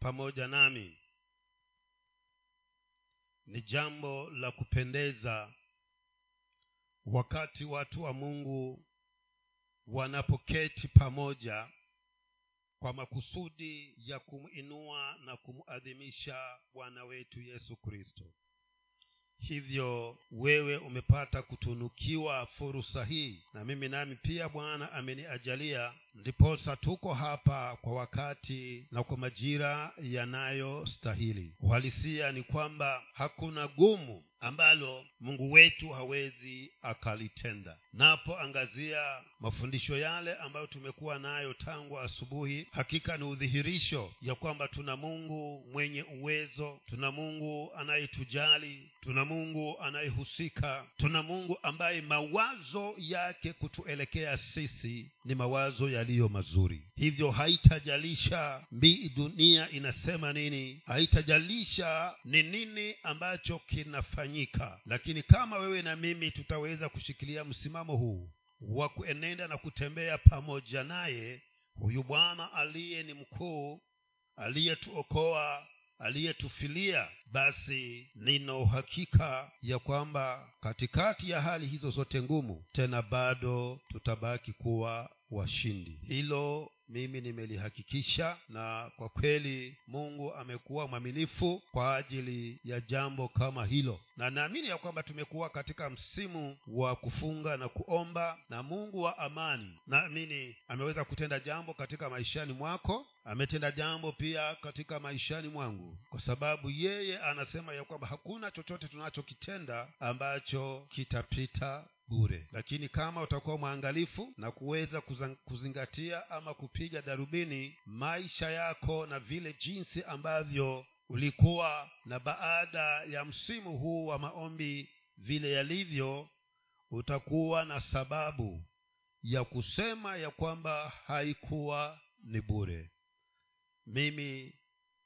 pamoja nami. Ni jambo la kupendeza wakati watu wa mungu wanapoketi pamoja kwa makusudi ya kumwinua na kumwadhimisha bwana wetu yesu kristo hivyo wewe umepata kutunukiwa fursa hii. Na mimi nami pia bwana ameniajalia ndiposa tuko hapa kwa wakati na kwa majira yanayostahili. Uhalisia ni kwamba hakuna gumu ambalo mungu wetu hawezi akalitenda napoangazia mafundisho yale ambayo tumekuwa nayo tangu asubuhi hakika ni udhihirisho ya kwamba tuna mungu mwenye uwezo tuna mungu anayetujali tuna mungu anayehusika tuna mungu ambaye mawazo yake kutuelekea sisi ni mawazo yaliyo mazuri. Hivyo haitajalisha mbii dunia inasema nini haitajalisha ni nini ambacho kinafanyika. Lakini kama wewe na mimi tutaweza kushikilia msimamo huu wa kuenenda na kutembea pamoja naye huyu bwana aliye ni mkuu aliyetuokoa aliyetufilia basi nina uhakika ya kwamba katikati ya hali hizo zote ngumu tena bado tutabaki kuwa washindi. Hilo mimi nimelihakikisha na kwa kweli mungu amekuwa mwaminifu kwa ajili ya jambo kama hilo. Na naamini ya kwamba tumekuwa katika msimu wa kufunga na kuomba na mungu wa amani. Naamini ameweza kutenda jambo katika maishani mwako ametenda jambo pia katika maishani mwangu. Kwa sababu yeye anasema ya kwamba hakuna chochote tunachokitenda ambacho kitapita bure. Lakini kama utakuwa mwangalifu na kuweza kuzingatia ama kupiga darubini maisha yako na vile jinsi ambavyo ulikuwa na baada ya msimu huu wa maombi vile yalivyo utakuwa na sababu ya kusema ya kwamba haikuwa ni bure. Mimi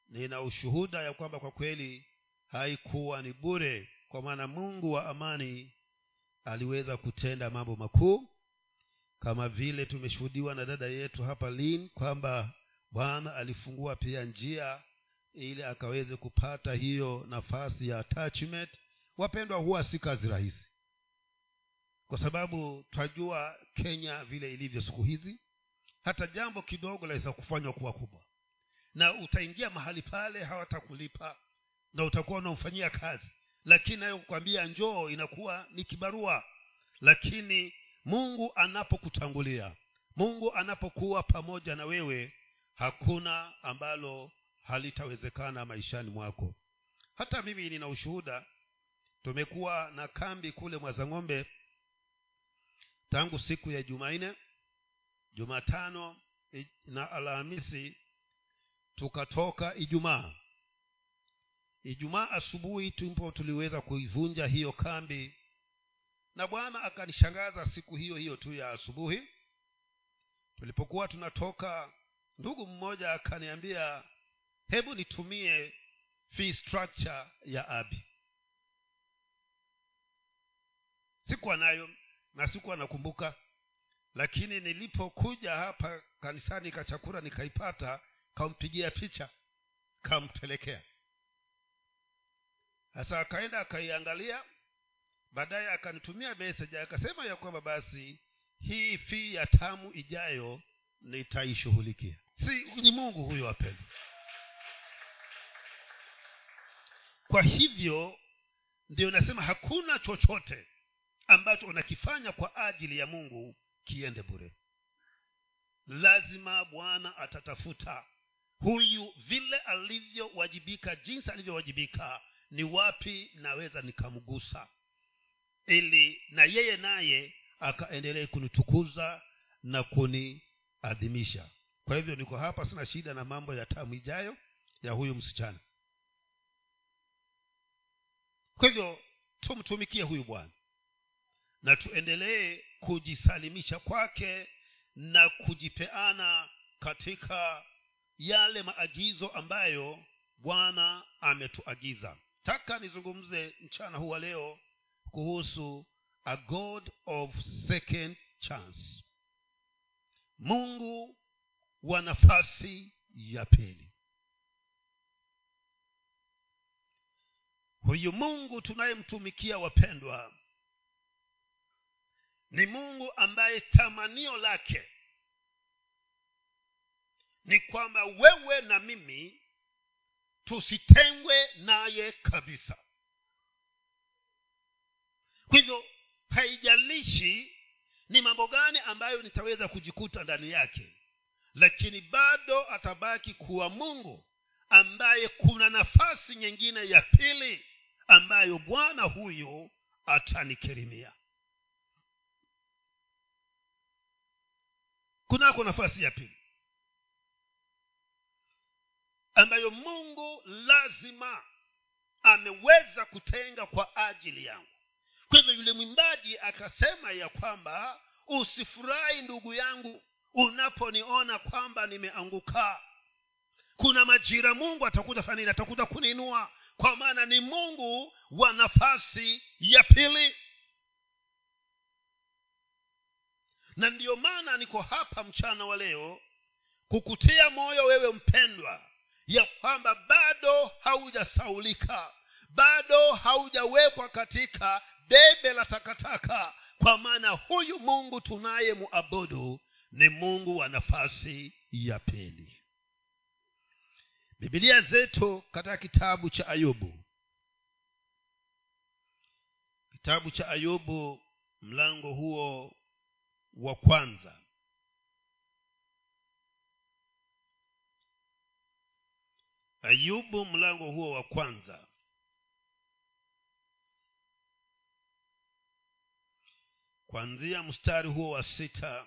nina ushuhuda ya kwamba kwa kweli haikuwa ni bure kwa maana mungu wa amani aliweza kutenda mambo makuu kama vile tumeshuhudiwa na dada yetu hapa lin kwamba bwana alifungua pia njia ili akaweze kupata hiyo nafasi ya attachment. Wapendwa huwa si kazi rahisi kwa sababu twajua kenya vile ilivyo siku hizi. Hata jambo kidogo laweza kufanywa kuwa kubwa na utaingia mahali pale hawatakulipa na utakuwa unamfanyia kazi lakini nayo kukwambia njoo inakuwa ni kibarua. Lakini mungu anapokutangulia mungu anapokuwa pamoja na wewe hakuna ambalo halitawezekana maishani mwako. Hata mimi nina ushuhuda tumekuwa na kambi kule mwazang'ombe tangu siku ya jumanne jumatano na alhamisi tukatoka ijumaa ijumaa asubuhi tupo tuliweza kuivunja hiyo kambi. Na bwana akanishangaza siku hiyo hiyo tu ya asubuhi. Tulipokuwa tunatoka ndugu mmoja akaniambia hebu nitumie fee structure ya abi. Sikuwa nayo na sikuwa nakumbuka. Lakini nilipokuja hapa kanisani kachakura nikaipata kampigia picha kampelekea sasa akaenda akaiangalia baadaye akanitumia meseji akasema ya kwamba basi hii fii ya tamu ijayo nitaishughulikia. Si ni mungu huyo wapendwa kwa hivyo ndio nasema hakuna chochote ambacho unakifanya kwa ajili ya mungu kiende bure. Lazima bwana atatafuta huyu vile alivyowajibika jinsi alivyowajibika ni wapi naweza nikamgusa? Ili na yeye naye akaendelee kunitukuza na kuniadhimisha. Kwa hivyo niko hapa sina shida na mambo ya tamu ijayo ya huyu msichana. Kwa hivyo tumtumikie huyu bwana na tuendelee kujisalimisha kwake na kujipeana katika yale maagizo ambayo bwana ametuagiza nataka nizungumze mchana huu wa leo kuhusu a god of second chance. Mungu wa nafasi ya pili. Huyu mungu tunayemtumikia wapendwa ni mungu ambaye tamanio lake ni kwamba wewe na mimi tusitengwe naye kabisa. Kwa hivyo haijalishi ni mambo gani ambayo nitaweza kujikuta ndani yake lakini bado atabaki kuwa mungu ambaye kuna nafasi nyingine ya pili ambayo bwana huyu atanikirimia kunako nafasi ya pili ambayo mungu lazima ameweza kutenga kwa ajili yangu. Kwa hivyo yule mwimbaji akasema ya kwamba usifurahi ndugu yangu unaponiona kwamba nimeanguka. Kuna majira mungu atakuja fanini atakuja kuniinua. Kwa maana ni mungu wa nafasi ya pili. Na ndiyo maana niko hapa mchana wa leo kukutia moyo wewe mpendwa ya kwamba bado haujasaulika bado haujawekwa katika debe la takataka. Kwa maana huyu mungu tunaye muabudu ni mungu wa nafasi ya pili. Bibilia zetu katika kitabu cha ayubu. Kitabu cha ayubu mlango huo wa kwanza ayubu mlango huo wa kwanza. Kwanzia mstari huo wa sita.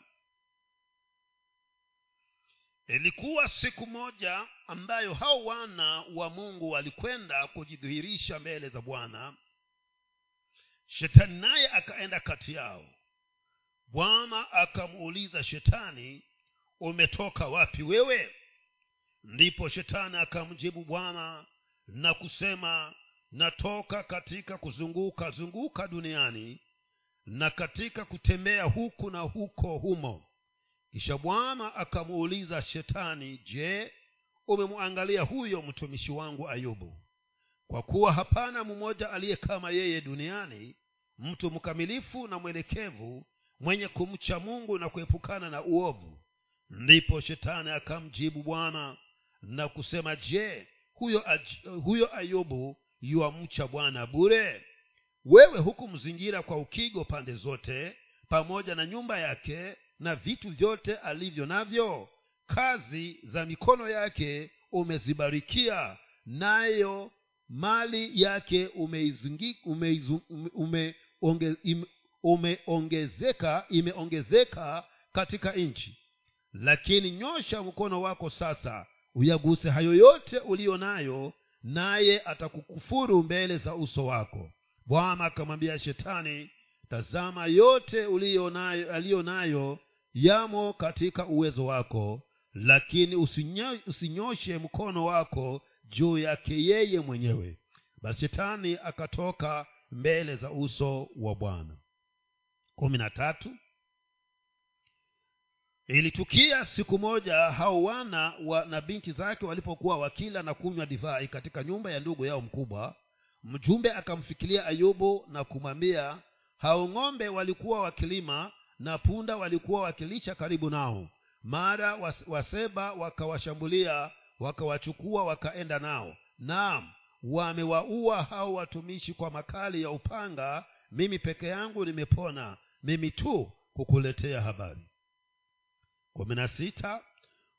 Ilikuwa siku moja ambayo hao wana wa mungu walikwenda kujidhihirisha mbele za bwana. Shetani naye akaenda kati yao. Bwana akamuuliza shetani umetoka wapi wewe ndipo shetani akamjibu bwana na kusema natoka katika kuzunguka zunguka duniani na katika kutembea huku na huko humo. Kisha bwana akamuuliza shetani je umemwangalia huyo mtumishi wangu ayubu? Kwa kuwa hapana mmoja aliye kama yeye duniani mtu mkamilifu na mwelekevu mwenye kumcha mungu na kuepukana na uovu. Ndipo shetani akamjibu bwana na kusema je huyo, aj- huyo ayubu yuamcha bwana bure? Wewe hukumzingira kwa ukigo pande zote pamoja na nyumba yake na vitu vyote alivyo navyo? Kazi za mikono yake umezibarikia nayo mali yake umeizingi- umeizu- ume, onge, im, imeongezeka katika nchi. Lakini nyosha mkono wako sasa uyaguse hayo yote uliyo nayo naye atakukufuru mbele za uso wako. Bwana akamwambia shetani tazama yote aliyo nayo yamo katika uwezo wako lakini usinyo, usinyoshe mkono wako juu yake yeye mwenyewe. Basi shetani akatoka mbele za uso wa bwana. Kumi na tatu ilitukia siku moja hao wana wa na binti zake walipokuwa wakila na kunywa divai katika nyumba ya ndugu yao mkubwa. Mjumbe akamfikiria ayubu na kumwambia hao ng'ombe walikuwa wakilima na punda walikuwa wakilisha karibu nao. Mara waseba wakawashambulia wakawachukua wakaenda nao. Naam wamewaua hao watumishi kwa makali ya upanga. Mimi peke yangu nimepona. Mimi tu kukuletea habari kumi na sita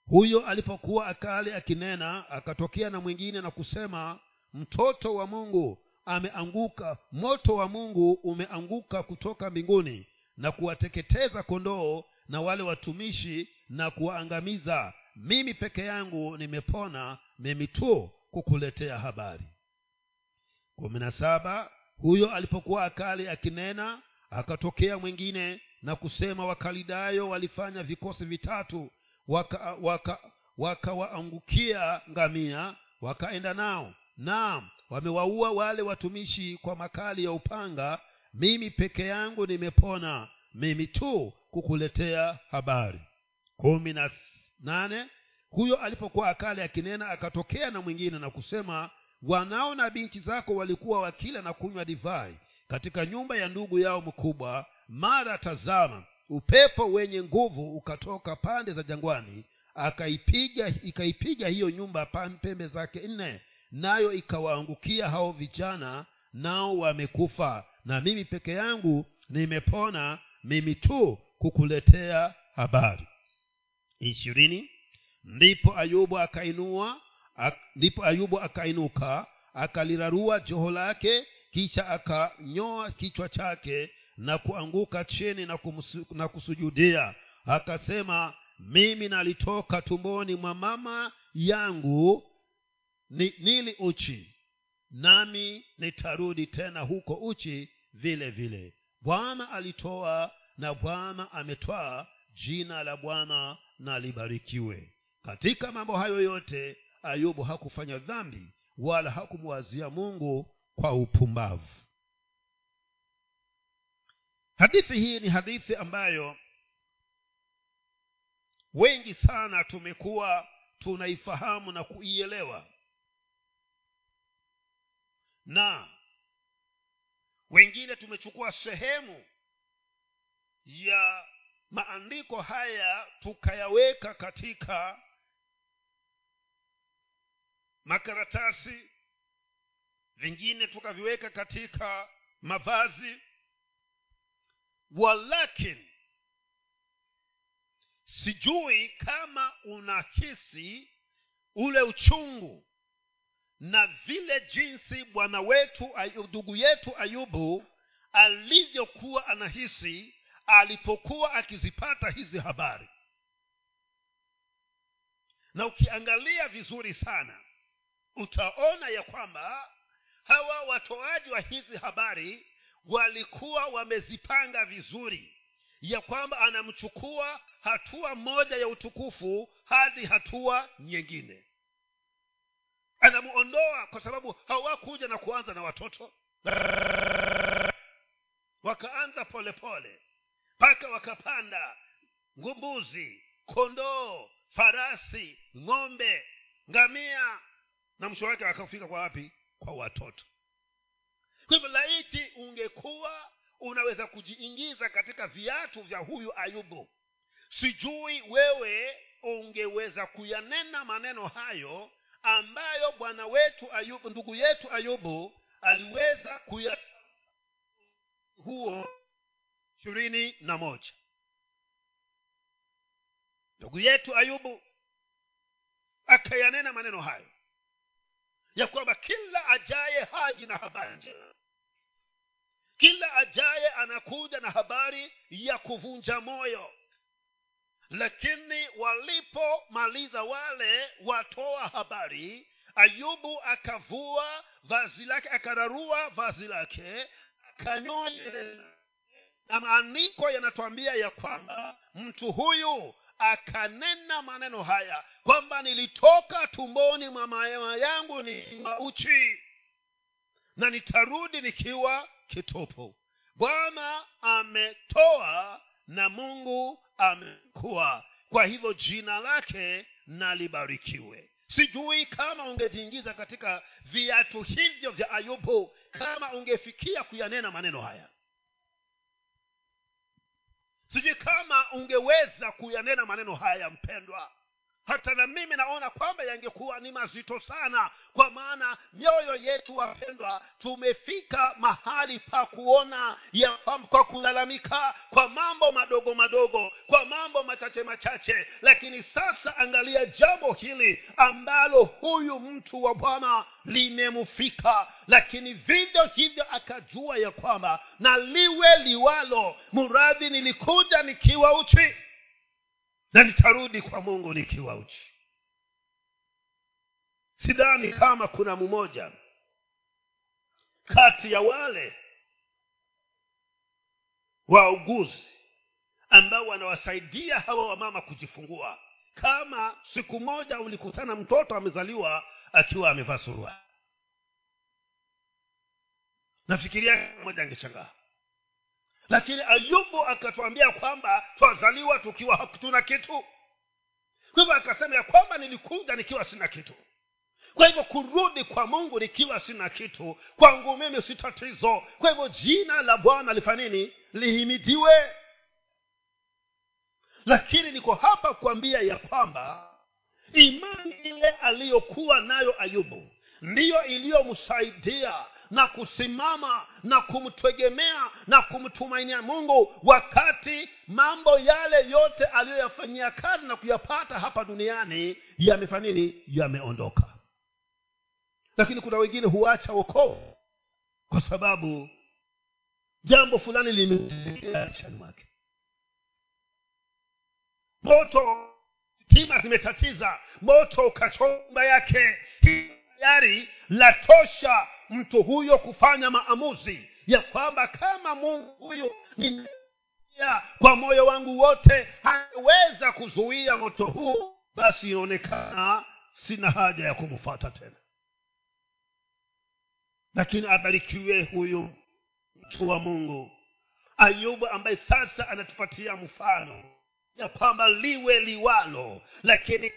huyo alipokuwa akali akinena akatokea na mwingine na kusema mtoto wa mungu ameanguka moto wa mungu umeanguka kutoka mbinguni na kuwateketeza kondoo na wale watumishi na kuwaangamiza. Mimi peke yangu nimepona mimi tu kukuletea habari. kumi na saba huyo alipokuwa akali akinena akatokea mwingine na kusema wakalidayo walifanya vikosi vitatu wakawaangukia waka, waka ngamia wakaenda nao. Naam wamewaua wale watumishi kwa makali ya upanga. Mimi peke yangu nimepona mimi tu kukuletea habari. Kumi na nane huyo alipokuwa akali akinena akatokea na mwingine na kusema wanao na binti zako walikuwa wakila na kunywa divai katika nyumba ya ndugu yao mkubwa mara tazama upepo wenye nguvu ukatoka pande za jangwani akaipiga ikaipiga hiyo nyumba pembe zake nne nayo ikawaangukia hao vijana nao wamekufa. Na mimi peke yangu nimepona mimi tu kukuletea habari. Ishirini ndipo ayubu akainua ak, ndipo ayubu akainuka akalirarua joho lake kisha akanyoa kichwa chake na kuanguka chini na, kumsu, na kusujudia. Akasema mimi nalitoka tumboni mwa mama yangu ni, nili uchi nami nitarudi tena huko uchi vile vile. Bwana alitoa na bwana ametwaa jina la bwana na libarikiwe. Katika mambo hayo yote ayubu hakufanya dhambi wala hakumwazia mungu kwa upumbavu hadithi hii ni hadithi ambayo wengi sana tumekuwa tunaifahamu na kuielewa. Na wengine tumechukua sehemu ya maandiko haya tukayaweka katika makaratasi vingine tukaviweka katika mavazi walakini sijui kama unahisi ule uchungu na vile jinsi bwana wetu ndugu yetu ayubu alivyokuwa anahisi alipokuwa akizipata hizi habari. Na ukiangalia vizuri sana utaona ya kwamba hawa watoaji wa hizi habari walikuwa wamezipanga vizuri ya kwamba anamchukua hatua moja ya utukufu hadi hatua nyingine. Anamuondoa kwa sababu hawakuja na kuanza na watoto. Wakaanza polepole mpaka wakapanda ngumbuzi kondoo farasi ng'ombe ngamia na mwisho wake akafika kwa wapi? Kwa watoto kwa hivyo laiti ungekuwa unaweza kujiingiza katika viatu vya huyu ayubu sijui wewe ungeweza kuyanena maneno hayo ambayo bwana wetu ayubu ndugu yetu ayubu aliweza kuya huo ishirini na moja. Ndugu yetu ayubu akayanena maneno hayo ya kwamba kila ajaye haji na habari njema kila ajaye anakuja na habari ya kuvunja moyo. Lakini walipomaliza wale watoa habari ayubu akavua vazi lake akararua vazi lake akanyoa na maandiko yanatuambia ya kwamba mtu huyu akanena maneno haya kwamba nilitoka tumboni mwa mama yangu ni mauchi na nitarudi nikiwa kitupu. Bwana ametoa na mungu amekuwa kwa hivyo jina lake na libarikiwe sijui kama ungejiingiza katika viatu hivyo vya ayubu kama ungefikia kuyanena maneno haya. Sijui kama ungeweza kuyanena maneno haya mpendwa hata na mimi naona kwamba yangekuwa ni mazito sana. Kwa maana mioyo yetu wapendwa tumefika mahali pa kuona ya kwa kulalamika kwa mambo madogo madogo kwa mambo machache machache. Lakini sasa angalia jambo hili ambalo huyu mtu wa bwana limemfika. Lakini vivyo hivyo akajua ya kwamba na liwe liwalo. Muradhi nilikuja nikiwa uchi na nitarudi kwa mungu nikiwa uchi. Sidhani kama kuna mmoja kati ya wale wauguzi ambao wanawasaidia hawa wamama kujifungua. Kama siku moja ulikutana mtoto amezaliwa akiwa amevaa suruali. Nafikiria moja angeshangaa lakini ayubu akatuambia kwamba twazaliwa tukiwa hatuna kitu. Kwa hivyo akasema ya kwamba nilikuja nikiwa sina kitu. Kwa hivyo kurudi kwa mungu nikiwa sina kitu kwangu mimi si tatizo. Kwa hivyo jina la bwana lifanini nini? Lihimidiwe. Lakini niko hapa kuambia ya kwamba imani ile aliyokuwa nayo ayubu ndiyo iliyomsaidia na kusimama na kumtegemea na kumtumainia mungu wakati mambo yale yote aliyoyafanyia kazi na kuyapata hapa duniani yamefanya nini? Yameondoka. Lakini kuna wengine huacha wokovu kwa sababu jambo fulani limeshani mwake. Moto tima zimetatiza. Moto ukachomba yake. Tayari latosha mtu huyo kufanya maamuzi ya kwamba kama mungu huyu ninaia kwa moyo wangu wote haweza kuzuia moto huu basi inaonekana sina haja ya kumfuata tena. Lakini abarikiwe huyu mtu wa mungu ayubu ambaye sasa anatupatia mfano ya kwamba liwe liwalo lakini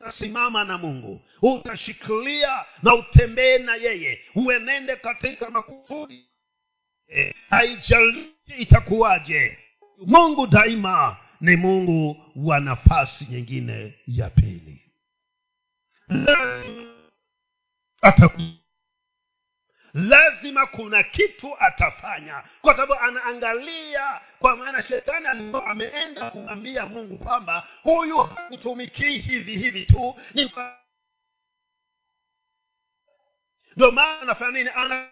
utasimama na mungu utashikilia na utembee na yeye uenende katika makusudi e, haijalishi itakuwaje. Mungu daima ni mungu wa nafasi nyingine ya pili. Ataku lazima kuna kitu atafanya. Kwa sababu anaangalia kwa maana shetani alikuwa ameenda kumwambia mungu kwamba huyu hakutumikii hivi hivi tu ni ndio maana anafanya nini? Ana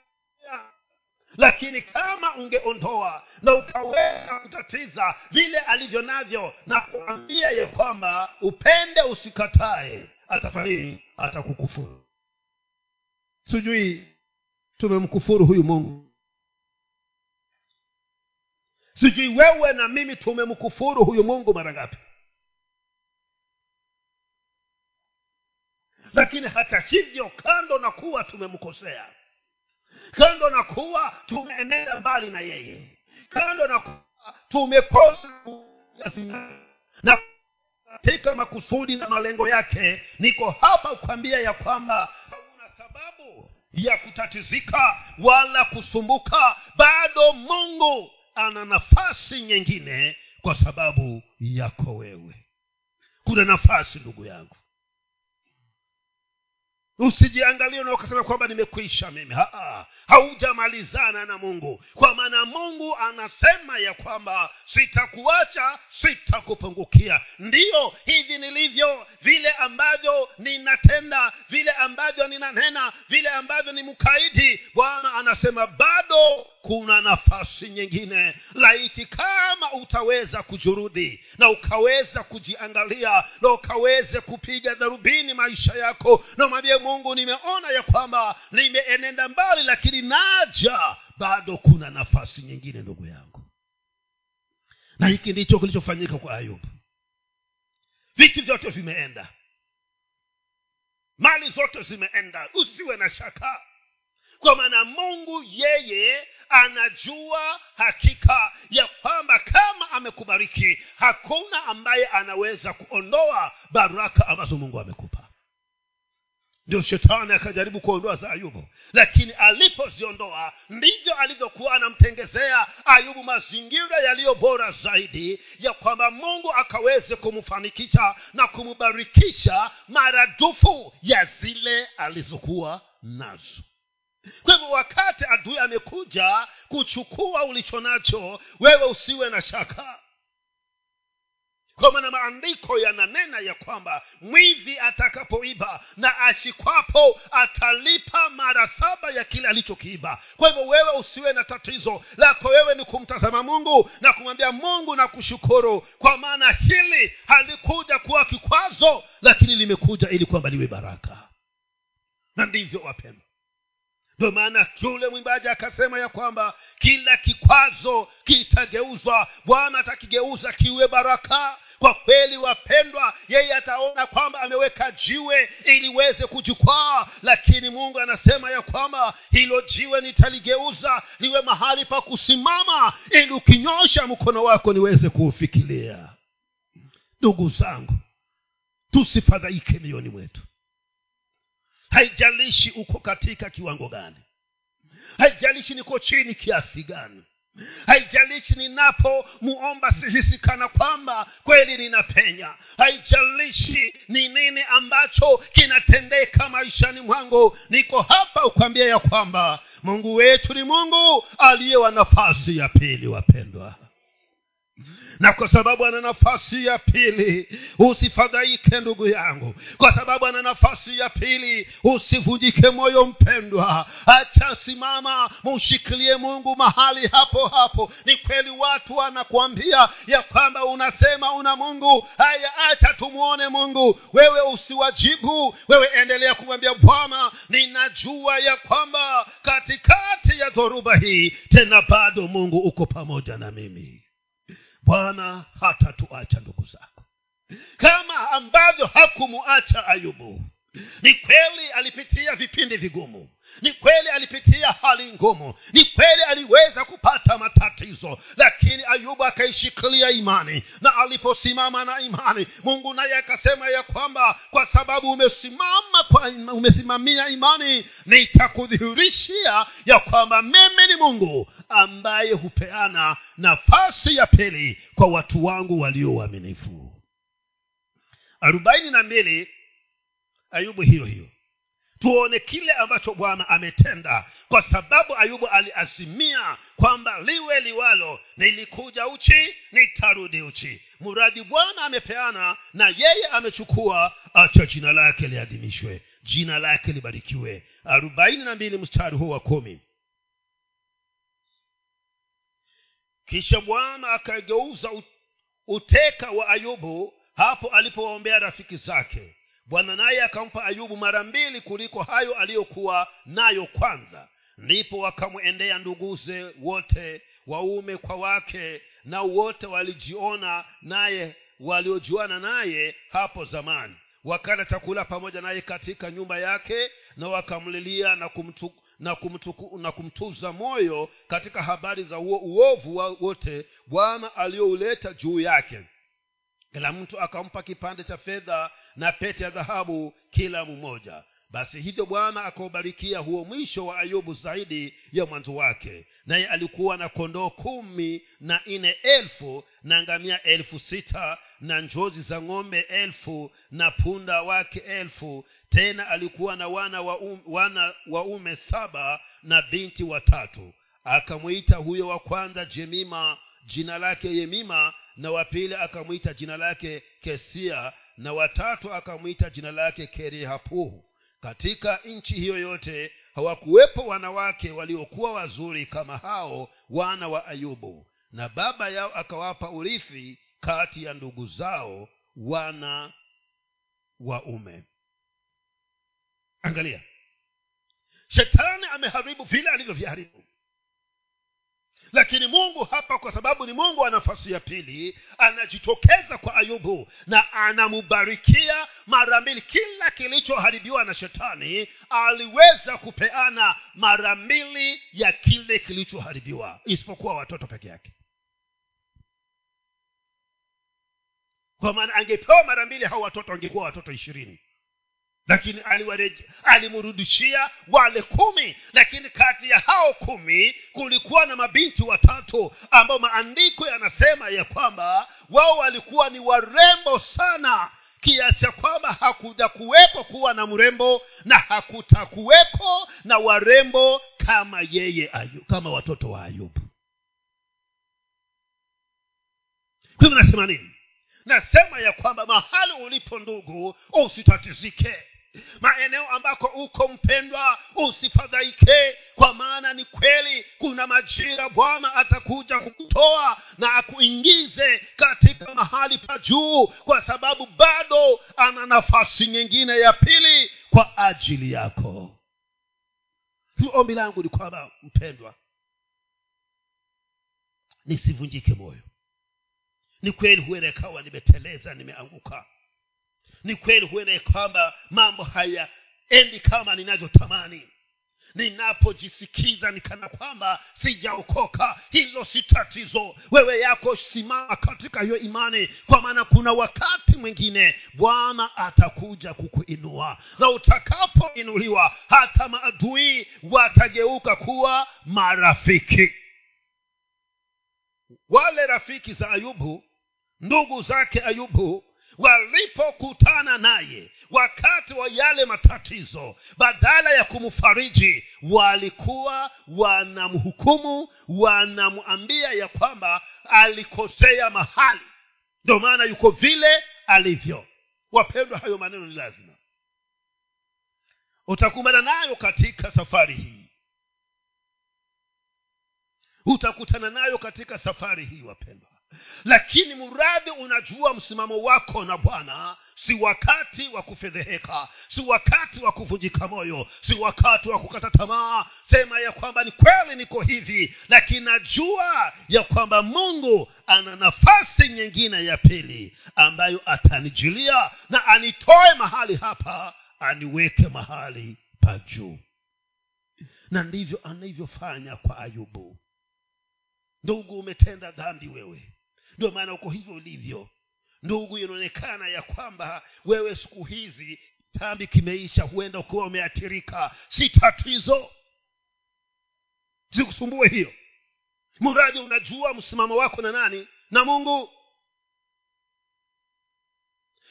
lakini kama ungeondoa na ukaweza kutatiza vile alivyo navyo na kuambia ye kwamba upende usikatae atafanya nini? Atakukufuru. Sijui tumemkufuru huyu mungu. Sijui wewe na mimi tumemkufuru huyu mungu mara ngapi. Lakini hata hivyo kando na kuwa tumemkosea kando na kuwa tumeenenda mbali na yeye kando na kuwa tumekosa na katika makusudi na malengo yake niko hapa kukwambia ya kwamba ya kutatizika wala kusumbuka bado mungu ana nafasi nyingine kwa sababu yako wewe. Kuna nafasi ndugu yangu usijiangalie na ukasema kwamba nimekwisha mimi. Haujamalizana na mungu. Kwa maana mungu anasema ya kwamba sitakuacha sitakupungukia. Ndiyo hivi nilivyo vile ambavyo ninatenda vile ambavyo ninanena vile ambavyo ni mkaidi bwana anasema bado kuna nafasi nyingine. Laiti kama utaweza kujurudhi na ukaweza kujiangalia na ukaweze kupiga dharubini maisha yako. Na mwambie mungu nimeona ya kwamba nimeenenda mbali lakini naja bado kuna nafasi nyingine ndugu yangu. Na hiki ndicho kilichofanyika kwa ayubu vitu vyote vimeenda. Mali zote zimeenda. Usiwe na shaka kwa maana mungu yeye anajua hakika ya kwamba kama amekubariki hakuna ambaye anaweza kuondoa baraka ambazo mungu amekupa. Ndio shetani akajaribu kuondoa za ayubu. Lakini alipoziondoa ndivyo alivyokuwa anamtengezea ayubu mazingira yaliyo bora zaidi ya kwamba mungu akaweze kumfanikisha na kumbarikisha maradufu ya zile alizokuwa nazo kwa hivyo wakati adui amekuja kuchukua ulicho nacho wewe usiwe na shaka. Kwa maana maandiko yananena ya kwamba mwivi atakapoiba na ashikwapo atalipa mara saba ya kile alichokiiba. Kwa hivyo wewe usiwe na tatizo. Lako wewe ni kumtazama mungu na kumwambia mungu na kushukuru kwa maana hili halikuja kuwa kikwazo lakini limekuja ili kwamba liwe baraka. Na ndivyo wapendwa ndio maana yule mwimbaji akasema ya kwamba kila kikwazo kitageuzwa. Bwana atakigeuza kiwe baraka. Kwa kweli wapendwa yeye ataona kwamba ameweka jiwe ili weze kujikwaa. Lakini mungu anasema ya kwamba hilo jiwe nitaligeuza liwe mahali pa kusimama ili ukinyosha mkono wako niweze kuufikilia. Ndugu zangu tusifadhaike mioni mwetu haijalishi uko katika kiwango gani. Haijalishi niko chini kiasi gani. Haijalishi ninapomuomba sihisi kana kwamba kweli ninapenya. Haijalishi ni nini ambacho kinatendeka maishani mwangu. Niko hapa ukwambia ya kwamba mungu wetu ni mungu aliye wa nafasi ya pili wapendwa na kwa sababu ana nafasi ya pili usifadhaike ndugu yangu. Kwa sababu ana nafasi ya pili usivunjike moyo mpendwa. Acha simama mushikilie mungu mahali hapo hapo. Ni kweli watu wanakuambia ya kwamba unasema una mungu. Haya acha tumwone mungu. Wewe usiwajibu. Wewe endelea kumwambia bwana ninajua ya kwamba katikati ya dhoruba hii tena bado mungu uko pamoja na mimi bwana hatatuacha ndugu zako. Kama ambavyo hakumuacha ayubu ni kweli alipitia vipindi vigumu. Ni kweli alipitia hali ngumu. Ni kweli aliweza kupata matatizo. Lakini ayubu akaishikilia imani. Na aliposimama na imani mungu naye akasema ya kwamba kwa sababu umesimama kwa umesimamia imani nitakudhihirishia ya kwamba mimi ni mungu ambaye hupeana nafasi ya pili kwa watu wangu walio waaminifu. Arobaini na mbili ayubu hiyo hiyo tuone kile ambacho bwana ametenda. Kwa sababu ayubu aliazimia kwamba liwe liwalo nilikuja uchi nitarudi uchi. Mradi bwana amepeana na yeye amechukua acha jina lake liadhimishwe. Jina lake libarikiwe. Arobaini na mbili mstari huu wa kumi. Kisha bwana akageuza uteka wa ayubu hapo alipowaombea rafiki zake bwana naye akampa ayubu mara mbili kuliko hayo aliyokuwa nayo kwanza. Ndipo wakamwendea nduguze wote waume kwa wake na wote walijiona naye waliojuana naye hapo zamani. Wakala chakula pamoja naye katika nyumba yake na wakamlilia na kumtu, na, kumtuku, na kumtuza moyo katika habari za uo, uovu wote bwana aliouleta juu yake. Kila mtu akampa kipande cha fedha na pete ya dhahabu kila mmoja. Basi hivyo bwana akaubarikia huo mwisho wa ayubu zaidi ya mwanzo wake. Naye alikuwa na kondoo kumi na nne elfu na ngamia elfu sita na njozi za ng'ombe elfu na punda wake elfu. Tena alikuwa na wana wa um, wana waume saba na binti watatu. Akamwita huyo wa kwanza jemima jina lake yemima na wa pili akamwita jina lake kesia na watatu akamwita jina lake kerihapuhu. Katika nchi hiyo yote hawakuwepo wanawake waliokuwa wazuri kama hao wana wa ayubu. Na baba yao akawapa urithi kati ya ndugu zao wana waume angalia. Shetani ameharibu vile alivyoviharibu lakini mungu hapa kwa sababu ni mungu wa nafasi ya pili anajitokeza kwa ayubu na anamubarikia mara mbili. Kila kilichoharibiwa na shetani aliweza kupeana mara mbili ya kile kilichoharibiwa isipokuwa watoto peke yake. Kwa maana angepewa mara mbili hao watoto angekuwa watoto ishirini lakini alimrudishia wale kumi. Lakini kati ya hao kumi kulikuwa na mabinti watatu ambao maandiko yanasema ya kwamba wao walikuwa ni warembo sana kiacha kwamba hakuja kuwepo kuwa na mrembo na hakutakuwepo na warembo kama yeye ayu, kama watoto wa ayubu kwa nasema nini? Nasema ya kwamba mahali ulipo ndugu usitatizike maeneo ambako uko mpendwa usifadhaike. Kwa maana ni kweli kuna majira bwana atakuja kukutoa na akuingize katika mahali pa juu kwa sababu bado ana nafasi nyingine ya pili kwa ajili yako. Ombi langu ni kwamba mpendwa nisivunjike moyo. Ni kweli huenda ikawa nimeteleza nimeanguka ni kweli huenda kwamba mambo hayaendi kama ninavyotamani. Ninapojisikiza nikana kwamba sijaokoka hilo si tatizo. Wewe yako simama katika hiyo imani kwa maana kuna wakati mwingine bwana atakuja kukuinua. Na utakapoinuliwa hata maadui watageuka kuwa marafiki. Wale rafiki za ayubu ndugu zake ayubu walipokutana naye wakati wa yale matatizo badala ya kumfariji walikuwa wanamhukumu wanamwambia ya kwamba alikosea mahali. Ndio maana yuko vile alivyo. Wapendwa hayo maneno ni lazima. Utakumbana nayo katika safari hii. Utakutana nayo katika safari hii wapendwa lakini mradhi unajua msimamo wako na bwana si wakati wa kufedheheka si wakati wa kuvunjika moyo si wakati wa kukata tamaa. Sema ya kwamba ni kweli niko hivi lakini najua ya kwamba mungu ana nafasi nyingine ya pili ambayo atanijilia na anitoe mahali hapa aniweke mahali pa juu. Na ndivyo anavyofanya kwa ayubu. Ndugu umetenda dhambi wewe ndio maana uko hivyo ulivyo. Ndugu inaonekana ya kwamba wewe siku hizi tambi kimeisha huenda ukiwa umeathirika. Si tatizo. Sikusumbue hiyo. Mradi unajua msimamo wako na nani? Na mungu.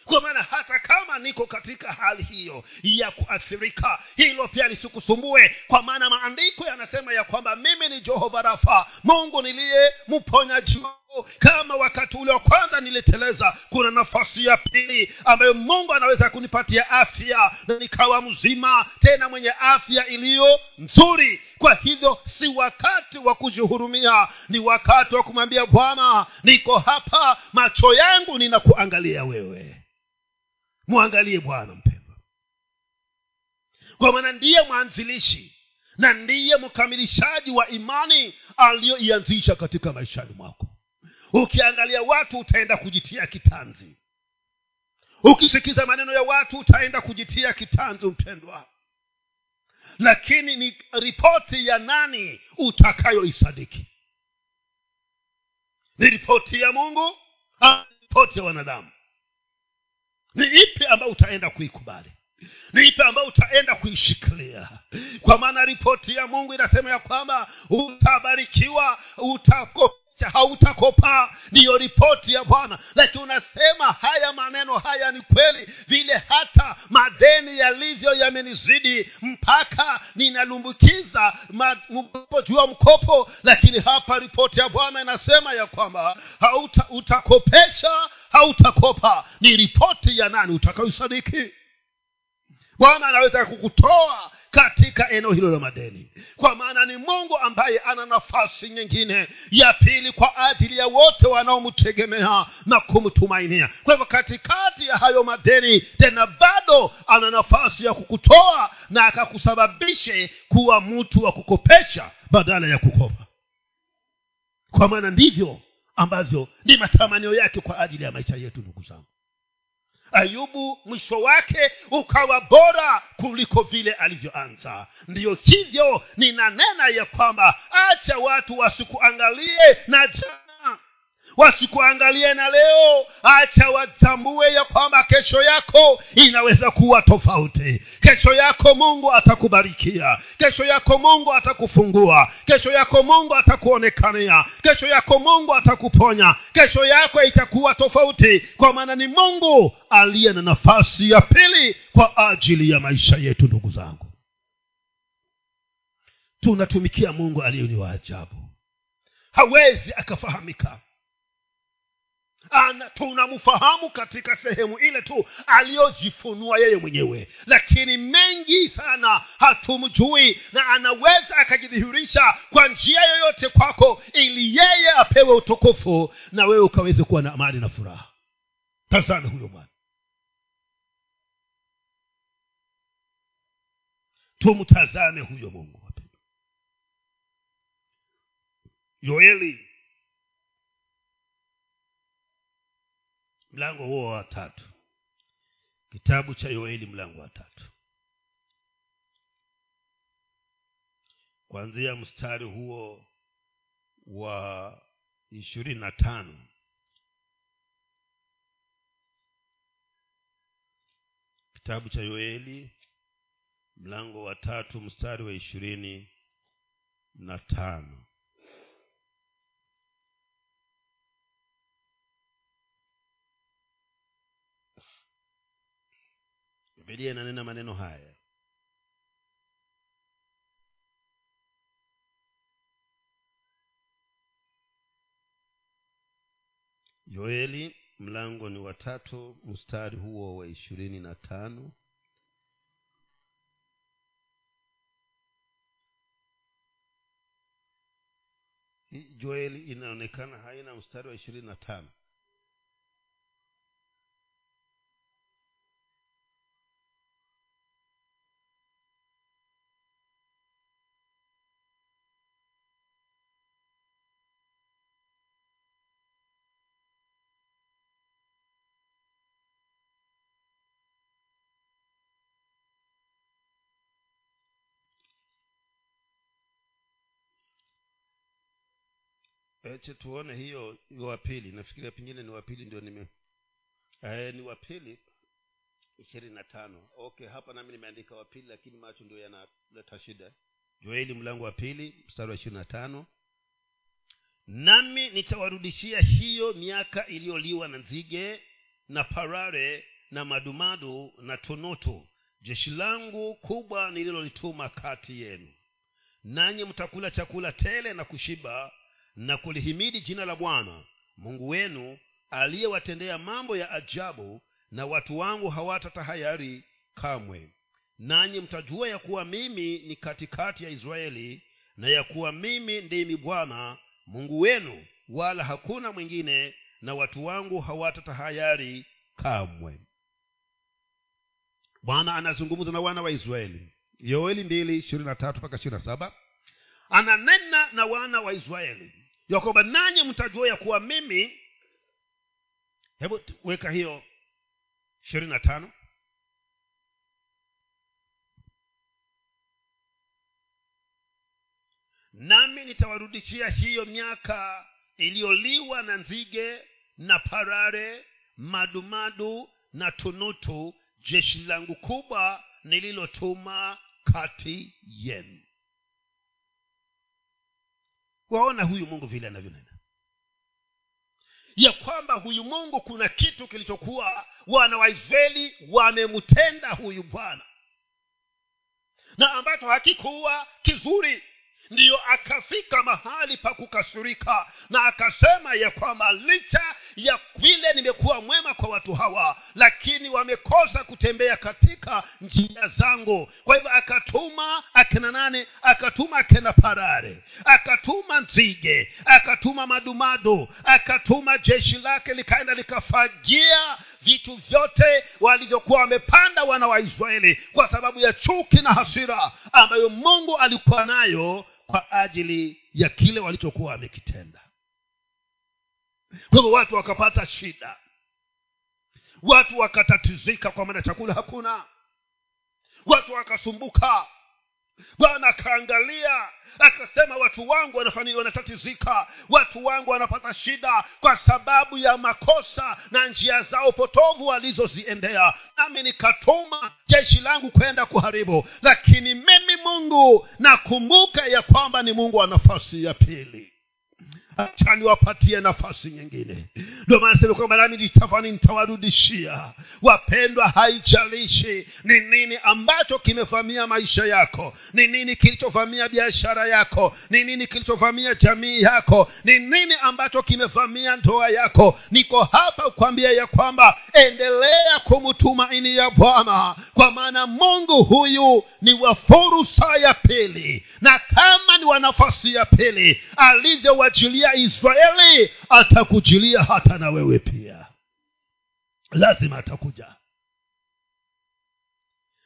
Kwa maana hata kama niko katika hali hiyo ya kuathirika hilo pia lisikusumbue. Kwa maana maandiko yanasema ya kwamba mimi ni jehova rafa mungu niliye mponyaji kama wakati ule wa kwanza niliteleza kuna nafasi ya pili ambayo mungu anaweza kunipatia afya na nikawa mzima tena mwenye afya iliyo nzuri. Kwa hivyo si wakati wa kujihurumia ni wakati wa kumwambia bwana niko hapa macho yangu ninakuangalia wewe. Mwangalie bwana mpendwa. Kwa maana ndiye mwanzilishi na ndiye mkamilishaji wa imani aliyoianzisha katika maishani mwako ukiangalia watu utaenda kujitia kitanzi. Ukisikiza maneno ya watu utaenda kujitia kitanzi mpendwa. Lakini ni ripoti ya nani utakayoisadiki? Ni ripoti ya mungu ripoti ya wanadamu? Ni ipi ambayo utaenda kuikubali? Ni ipi ambayo utaenda kuishikilia? Kwa maana ripoti ya mungu inasema ya kwamba utabarikiwa utako hautakopa. Ndiyo ripoti ya bwana. Lakini unasema haya maneno haya ni kweli. Vile hata madeni yalivyo yamenizidi mpaka ninalumbukiza mkopo juu ya mkopo. Lakini hapa ripoti ya bwana inasema ya kwamba hauta utakopesha hautakopa. Ni ripoti ya nani? Utakayosadiki bwana anaweza kukutoa katika eneo hilo la madeni. Kwa maana ni mungu ambaye ana nafasi nyingine ya pili kwa ajili ya wote wanaomtegemea na kumtumainia. Kwa hivyo katikati ya hayo madeni tena bado ana nafasi ya kukutoa na akakusababishe kuwa mtu wa kukopesha badala ya kukopa. Kwa maana ndivyo ambavyo ni matamanio yake kwa ajili ya maisha yetu ndugu zangu ayubu mwisho wake ukawa bora kuliko vile alivyoanza. Ndiyo hivyo ninanena ya kwamba acha watu wasikuangalie na jana wasikuangalie na leo. Acha watambue ya kwamba kesho yako inaweza kuwa tofauti. Kesho yako mungu atakubarikia. Kesho yako mungu atakufungua. Kesho yako mungu atakuonekania kesho yako mungu atakuponya. Kesho yako itakuwa tofauti kwa maana ni mungu aliye na nafasi ya pili kwa ajili ya maisha yetu ndugu zangu. Tunatumikia mungu aliye ni wa ajabu. Hawezi akafahamika tunamfahamu katika sehemu ile tu aliyojifunua yeye mwenyewe. Lakini mengi sana hatumjui na anaweza akajidhihirisha kwa njia yoyote kwako ili yeye apewe utukufu na wewe ukaweze kuwa na amani na furaha. Tazame huyo bwana. Tumtazame huyo mungu yoeli mlango huo wa tatu. Kitabu cha yoeli mlango wa tatu. Kuanzia mstari huo wa ishirini na tano. Kitabu cha yoeli mlango wa tatu mstari wa ishirini na tano bibilia inanena maneno haya. Yoeli mlango ni watatu mstari huo wa ishirini na tano. Joeli inaonekana haina mstari wa ishirini na tano ache tuone hiyo wa pili. Nafikiria pengine ni wapili ndio nime e, ni wapili ishirini na tano. Okay hapa nami nimeandika wapili lakini macho ndio yanaleta shida. Joeli mlango wa pili mstari wa ishirini na tano. Nami nitawarudishia hiyo miaka iliyoliwa na nzige na parare na madumadu na tunutu jeshi langu kubwa nililolituma kati yenu. Nanyi mtakula chakula tele na kushiba na kulihimidi jina la bwana mungu wenu aliyewatendea mambo ya ajabu na watu wangu hawatatahayari kamwe. Nanyi mtajua ya kuwa mimi ni katikati ya israeli na ya kuwa mimi ndimi bwana mungu wenu wala hakuna mwingine na watu wangu hawatatahayari kamwe. Bwana anazungumza na wana wa israeli. Yoeli mbili ishirini na tatu mpaka ishirini na saba. Ananena na wana wa israeli ya kwamba nanyi mtajua ya kuwa mimi hebu weka hiyo ishirini na tano. Nami nitawarudishia hiyo miaka iliyoliwa na nzige na parare madumadu na tunutu jeshi langu kubwa nililotuma kati yenu waona huyu mungu vile anavyonena. Ya kwamba huyu mungu kuna kitu kilichokuwa wana waisraeli wamemtenda huyu bwana. Na ambacho hakikuwa kizuri ndiyo akafika mahali pa kukasirika na akasema ya kwamba licha ya vile nimekuwa mwema kwa watu hawa lakini wamekosa kutembea katika njia zangu. Kwa hivyo akatuma akina nane akatuma akina parare akatuma nzige akatuma madumadu akatuma jeshi lake likaenda likafagia vitu vyote walivyokuwa wamepanda wana wa israeli kwa sababu ya chuki na hasira ambayo mungu alikuwa nayo kwa ajili ya kile walichokuwa wamekitenda. Kwa hivyo watu wakapata shida. Watu wakatatizika kwa maana chakula hakuna. Watu wakasumbuka bwana akaangalia akasema watu wangu wanatatizika. Watu wangu wanapata shida kwa sababu ya makosa na njia zao potovu walizoziendea. Nami nikatuma jeshi langu kwenda kuharibu. Lakini mimi mungu nakumbuka ya kwamba ni mungu wa nafasi ya pili acha niwapatie nafasi nyingine. Ndio maana sema kwamba nami nitafani nitawarudishia. Wapendwa haijalishi ni nini ambacho kimevamia maisha yako ni nini kilichovamia biashara yako ni nini kilichovamia jamii yako ni nini ambacho kimevamia ndoa yako. Niko hapa kukwambia ya kwamba endelea kumtumaini ya bwana kwa maana mungu huyu ni wa fursa ya pili na kama ni wa nafasi ya pili alivyowajilia israeli atakujilia hata na wewe pia. Lazima atakuja.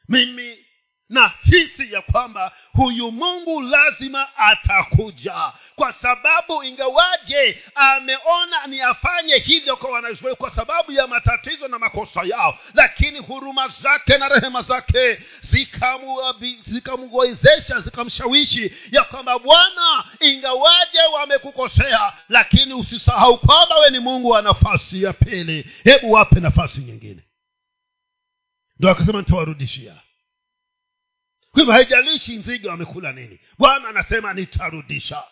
Mimi na hisi ya kwamba huyu mungu lazima atakuja. Kwa sababu ingawaje ameona ni afanye hivyo kwa wanaisraeli kwa sababu ya matatizo na makosa yao lakini huruma zake na rehema zake zikamwezesha zikamshawishi ya kwamba bwana ingawaje wamekukosea lakini usisahau kwamba we ni mungu wa nafasi ya pili. Hebu wape nafasi nyingine. Ndo akasema nitawarudishia kwa hivyo haijalishi nzige wamekula nini. Bwana anasema nitarudisha.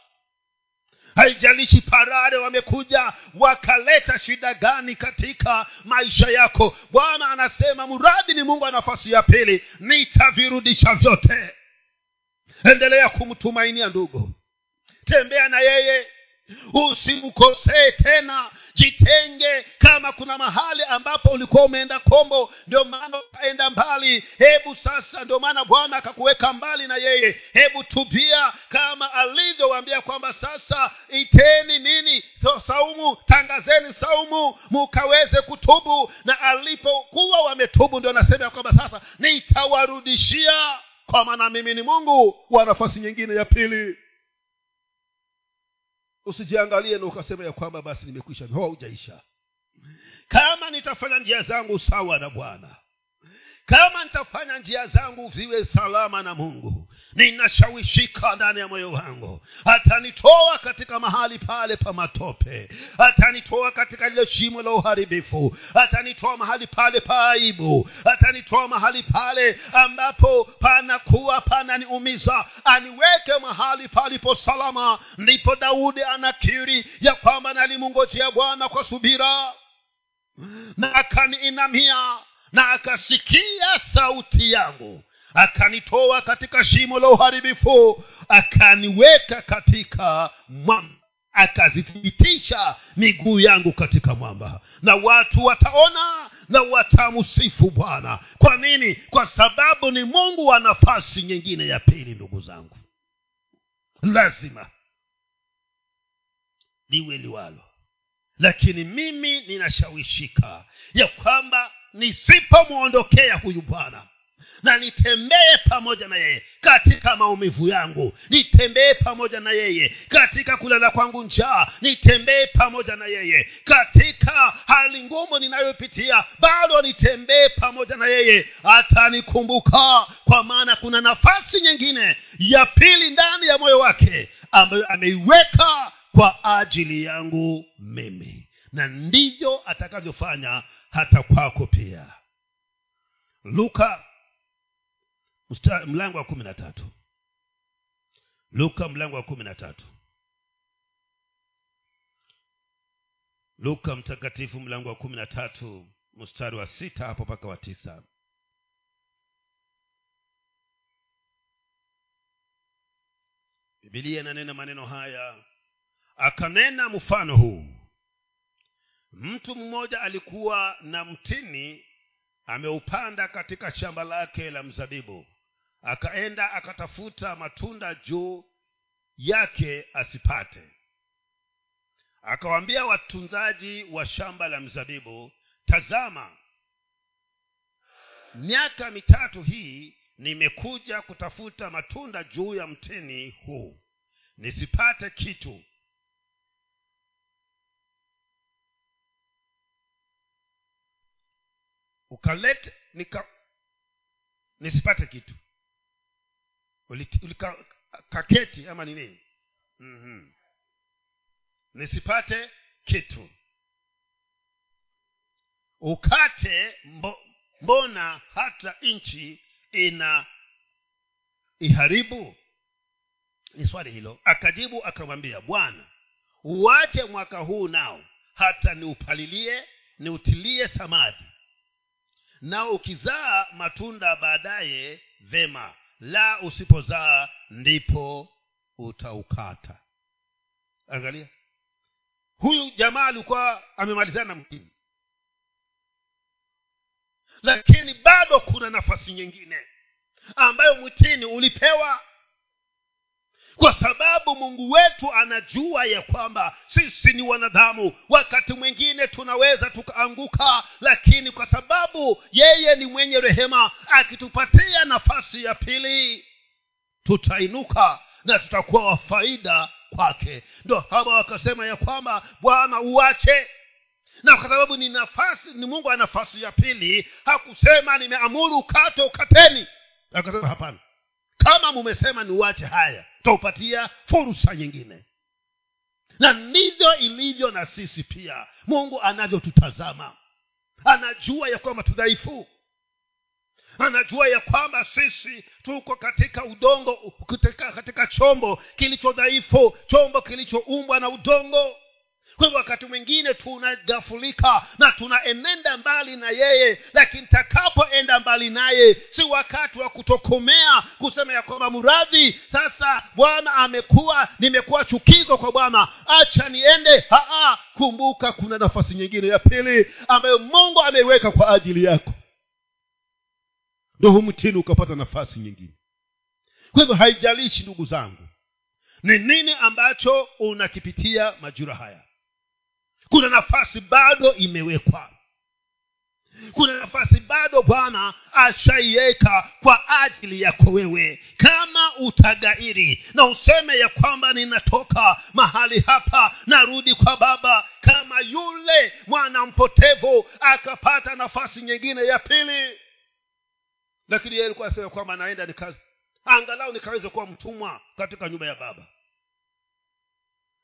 Haijalishi parare wamekuja wakaleta shida gani katika maisha yako. Bwana anasema mradi ni mungu wa nafasi ya pili nitavirudisha vyote. Endelea kumtumainia ndugu. Tembea na yeye usimkosee tena. Jitenge kama kuna mahali ambapo ulikuwa umeenda kombo ndio maana ukaenda mbali. Hebu sasa ndio maana bwana akakuweka mbali na yeye. Hebu tubia kama alivyowambia kwamba sasa iteni nini? So, saumu tangazeni saumu mukaweze kutubu. Na alipokuwa wametubu ndio nasema kwamba sasa nitawarudishia. Kwa maana mimi ni mungu wa nafasi nyingine ya pili usijiangalie na ukasema ya kwamba basi nimekwisha haujaisha kama nitafanya njia zangu sawa na bwana kama nitafanya njia zangu ziwe salama na mungu ninashawishika ndani ya moyo wangu. Atanitoa katika mahali pale pa matope. Atanitoa katika lile shimo la uharibifu. Atanitoa mahali pale pa aibu. Atanitoa mahali pale ambapo panakuwa pananiumiza. Aniweke mahali palipo salama. Ndipo daudi anakiri ya kwamba nalimungojea bwana kwa subira. Na akaniinamia. Na akasikia sauti yangu akanitoa katika shimo la uharibifu akaniweka katika mwamba. Akazithibitisha miguu yangu katika mwamba. Na watu wataona na watamsifu bwana. Kwa nini? Kwa sababu ni mungu wa nafasi nyingine ya pili ndugu zangu. Lazima liwe liwalo. Lakini mimi ninashawishika ya kwamba nisipomwondokea huyu bwana na nitembee pamoja na yeye katika maumivu yangu. Nitembee pamoja na yeye katika kulala kwangu njaa. Nitembee pamoja na yeye katika hali ngumu ninayopitia. Bado nitembee pamoja na yeye. Atanikumbuka kwa maana kuna nafasi nyingine ya pili ndani ya moyo wake ambayo ameiweka kwa ajili yangu mimi. Na ndivyo atakavyofanya hata kwako pia. Luka mlango wa kumi na tatu luka mlango wa kumi na tatu luka mtakatifu mlango wa kumi na tatu mstari wa sita hapo mpaka wa tisa. Bibilia inanena maneno haya akanena mfano huu. Mtu mmoja alikuwa na mtini ameupanda katika shamba lake la mzabibu akaenda akatafuta matunda juu yake asipate. Akawaambia watunzaji wa shamba la mzabibu tazama miaka mitatu hii nimekuja kutafuta matunda juu ya mtini huu. Nisipate kitu. Ukalete nika nisipate kitu ulikaketi ama ni nini? Mm-hmm. nisipate kitu. Ukate mbo, mbona hata nchi ina iharibu? Ni swali hilo. Akajibu akamwambia bwana uwache mwaka huu nao hata niupalilie niutilie samadi. Nao ukizaa matunda baadaye vema la usipozaa ndipo utaukata. Angalia. Huyu jamaa alikuwa amemalizana na lakini bado kuna nafasi nyingine ambayo mwitini ulipewa kwa sababu mungu wetu anajua ya kwamba sisi ni wanadamu. Wakati mwingine tunaweza tukaanguka lakini kwa sababu yeye ni mwenye rehema akitupatia nafasi ya pili tutainuka na tutakuwa wa faida kwake. Ndo hawa wakasema ya kwamba bwana uache. Na kwa sababu ni nafasi ni mungu ana nafasi ya pili hakusema nimeamuru ukate ukateni. Akasema hapana kama mumesema niuache haya tutaupatia fursa nyingine. Na ndivyo ilivyo na sisi pia. Mungu anavyotutazama. Anajua ya kwamba tudhaifu. Anajua ya kwamba sisi tuko katika udongo katika, chombo kilicho dhaifu chombo kilichoumbwa na udongo kwa hivyo wakati mwingine tunagafulika na tunaenenda mbali na yeye lakini takapoenda mbali naye si wakati wa kutokomea kusema ya kwamba mradhi sasa bwana amekuwa nimekuwa chukizo kwa bwana. Acha niende. Haa, kumbuka kuna nafasi nyingine ya pili ambayo mungu ameiweka kwa ajili yako. Ndo humtini ukapata nafasi nyingine. Kwa hivyo haijalishi ndugu zangu ni nini ambacho unakipitia majura haya kuna nafasi bado imewekwa. Kuna nafasi bado bwana ashaiweka kwa ajili yako wewe. Kama utagairi na useme ya kwamba ninatoka mahali hapa narudi kwa baba kama yule mwana mpotevu akapata nafasi nyingine ya pili. Lakini yeye alikuwa asema kwamba naenda nikazi angalau nikaweze kuwa mtumwa katika nyumba ya baba.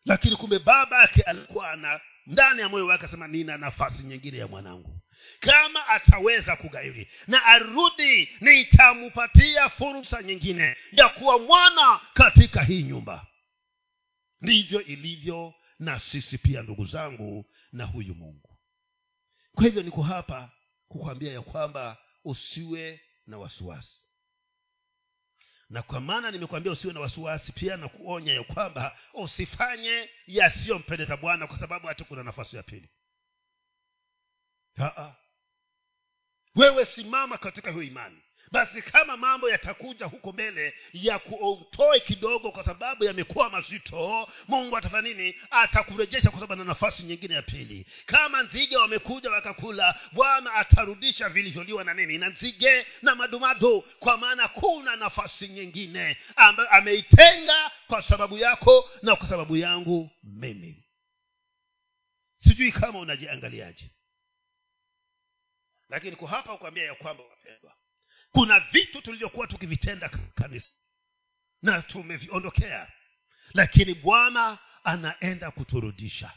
Lakini kumbe baba yake alikuwa ana ndani ya moyo wake asema nina nafasi nyingine ya mwanangu. Kama ataweza kugairi na arudi nitampatia fursa nyingine ya kuwa mwana katika hii nyumba. Ndivyo ilivyo na sisi pia ndugu zangu na huyu mungu. Kwa hivyo niko hapa kukwambia ya kwamba usiwe na wasiwasi na kwa maana nimekwambia usiwe na wasiwasi pia na kuonya ya kwamba usifanye yasiyompendeza bwana kwa sababu hata kuna nafasi ya pili. Wewe simama katika hiyo imani basi kama mambo yatakuja huko mbele ya kutoe kidogo kwa sababu yamekuwa mazito mungu atafanya nini? Atakurejesha kwa sababu na nafasi nyingine ya pili. Kama nzige wamekuja wakakula bwana atarudisha vilivyoliwa na nini? Na nzige na madumadu. Kwa maana kuna nafasi nyingine ambayo ameitenga kwa sababu yako na kwa sababu yangu mimi. Sijui kama unajiangaliaje. Lakini kwa hapa kuambia ya kwamba wapendwa kuna vitu tulivyokuwa tukivitenda kanisa. Na tumeviondokea. Lakini bwana anaenda kuturudisha.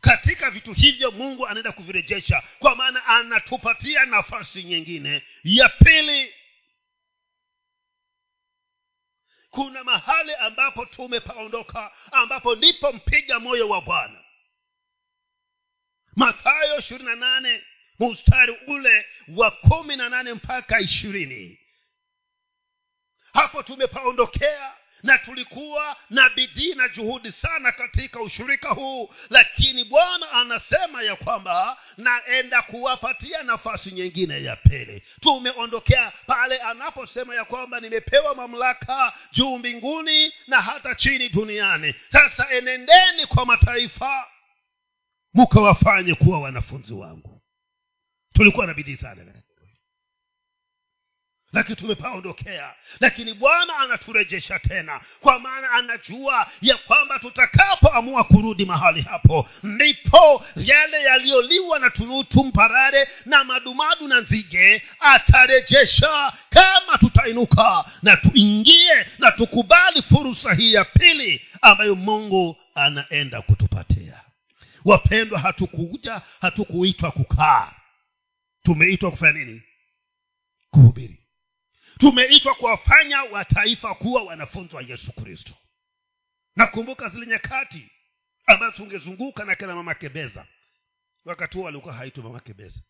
Katika vitu hivyo mungu anaenda kuvirejesha. Kwa maana anatupatia nafasi nyingine ya pili. Kuna mahali ambapo tumepaondoka ambapo ndipo mpiga moyo wa bwana. Mathayo ishirini na nane mstari ule wa kumi na nane mpaka ishirini. Hapo tumepaondokea na tulikuwa na bidii na juhudi sana katika ushirika huu lakini bwana anasema ya kwamba naenda kuwapatia nafasi nyingine ya pili. Tumeondokea pale anaposema ya kwamba nimepewa mamlaka juu mbinguni na hata chini duniani. Sasa enendeni kwa mataifa mukawafanye kuwa wanafunzi wangu tulikuwa na bidii sana. Lakini tumepaondokea lakini bwana anaturejesha tena. Kwa maana anajua ya kwamba tutakapoamua kurudi mahali hapo ndipo yale yaliyoliwa na tunutu mparare na madumadu na nzige atarejesha kama tutainuka na tuingie na tukubali fursa hii ya pili ambayo mungu anaenda kutupatia. Wapendwa hatukuja hatukuitwa kukaa tumeitwa kufanya nini? Kuhubiri. Tumeitwa kuwafanya wataifa kuwa wanafunzi wa yesu kristo. Nakumbuka zile nyakati ambazo tungezunguka na kila mama kebeza. Wakati huo alikuwa haitwa mama kebeza.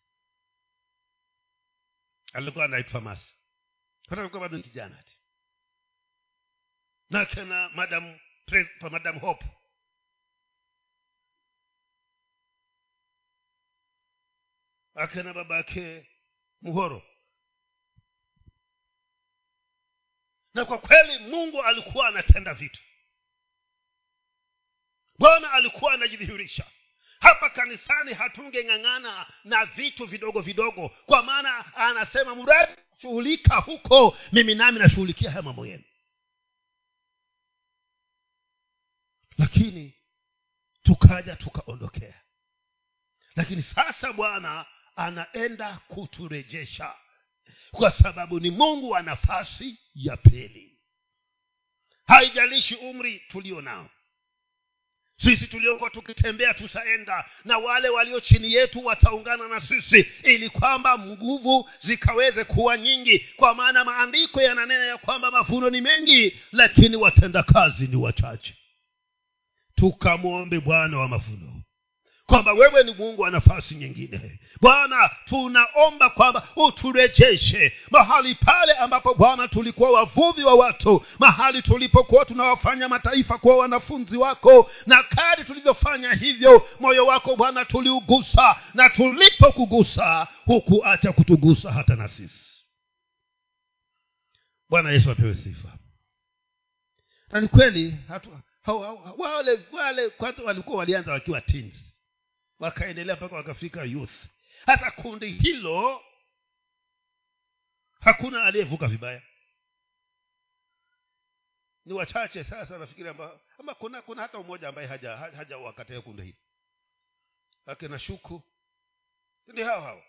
Alikuwa anaitwa masi. Hata alikuwa bado ni kijana ti na kena madam madam hope akena babake muhoro. Na kwa kweli mungu alikuwa anatenda vitu. Bwana alikuwa anajidhihirisha. Hapa kanisani hatungeng'ang'ana na vitu vidogo vidogo kwa maana anasema mradi shughulika huko mimi nami nashughulikia haya mambo yenu. Lakini tukaja tukaondokea. Lakini sasa bwana anaenda kuturejesha. Kwa sababu ni mungu wa nafasi ya pili. Haijalishi umri tulio nao. Sisi tuliokuwa tukitembea tutaenda na wale walio chini yetu wataungana na sisi ili kwamba nguvu zikaweze kuwa nyingi. Kwa maana maandiko yananena ya kwamba mafuno ni mengi lakini watendakazi ni wachache. Tukamwombe bwana wa mafuno kwamba wewe ni mungu wa nafasi nyingine. Bwana tunaomba kwamba uturejeshe mahali pale ambapo bwana tulikuwa wavuvi wa watu mahali tulipokuwa tunawafanya mataifa kuwa wanafunzi wako na kadi tulivyofanya hivyo moyo wako bwana tuliugusa na tulipokugusa hukuacha kutugusa hata na sisi. Bwana yesu apewe sifa. Na ni kweli wale wale kwanza walikuwa walianza wakiwa teens wakaendelea mpaka wakafika youth. Hasa kundi hilo hakuna aliyevuka vibaya. Ni wachache sasa nafikiri amba, ama kuna kuna hata umoja ambaye haja haja kundi hili. Akina shuku ndi hao hao.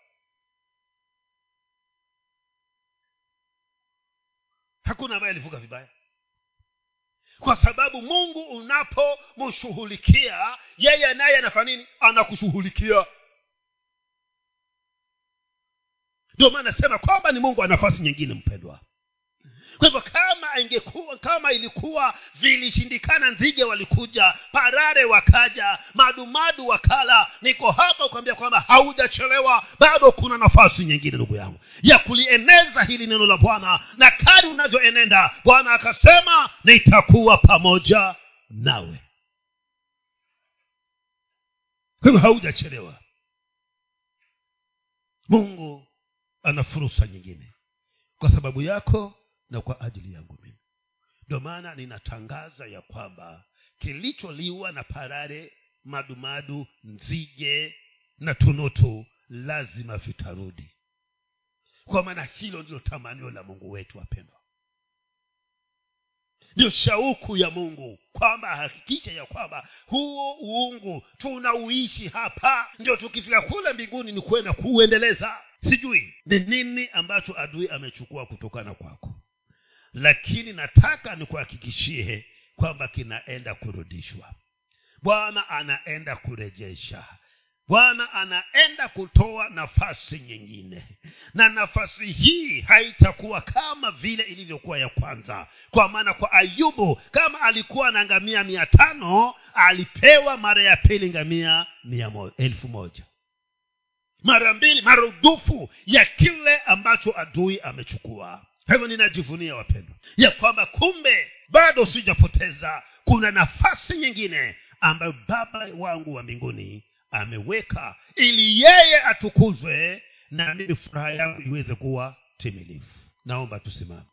Hakuna ambaye alivuka vibaya kwa sababu mungu unapomshughulikia yeye naye anafanya nini? Anakushughulikia. Ndio maana nasema kwamba ni mungu wa nafasi nyingine mpendwa kwa hivyo kama ingekuwa kama ilikuwa vilishindikana nzige walikuja parare wakaja madumadu wakala niko hapa kuambia kwamba haujachelewa bado kuna nafasi nyingine ndugu yangu ya kulieneza hili neno la bwana. Na kari unavyoenenda bwana akasema nitakuwa pamoja nawe. Kwa hivyo haujachelewa. Mungu ana fursa nyingine. Kwa sababu yako na kwa ajili yangu mimi. Ndio maana ninatangaza ya kwamba kilicholiwa na parare madumadu nzige na tunutu lazima vitarudi. Kwa maana hilo ndilo tamanio la mungu wetu wapendwa. Ndio shauku ya mungu kwamba ahakikishe ya kwamba huo uungu tunauishi hapa ndio tukifika kule mbinguni ni kwenda kuuendeleza. Sijui ni nini ambacho adui amechukua kutokana kwako lakini nataka nikuhakikishie kwamba kinaenda kurudishwa. Bwana anaenda kurejesha. Bwana anaenda kutoa nafasi nyingine. Na nafasi hii haitakuwa kama vile ilivyokuwa ya kwanza. Kwa maana kwa ayubu kama alikuwa na ngamia mia tano alipewa mara ya pili ngamia elfu moja. Mara mbili marudufu ya kile ambacho adui amechukua kwa hivyo ninajivunia wapendwa ya kwamba kumbe bado sijapoteza. Kuna nafasi nyingine ambayo baba wangu wa mbinguni ameweka ili yeye atukuzwe na mimi furaha yangu iweze kuwa timilifu. Naomba tusimame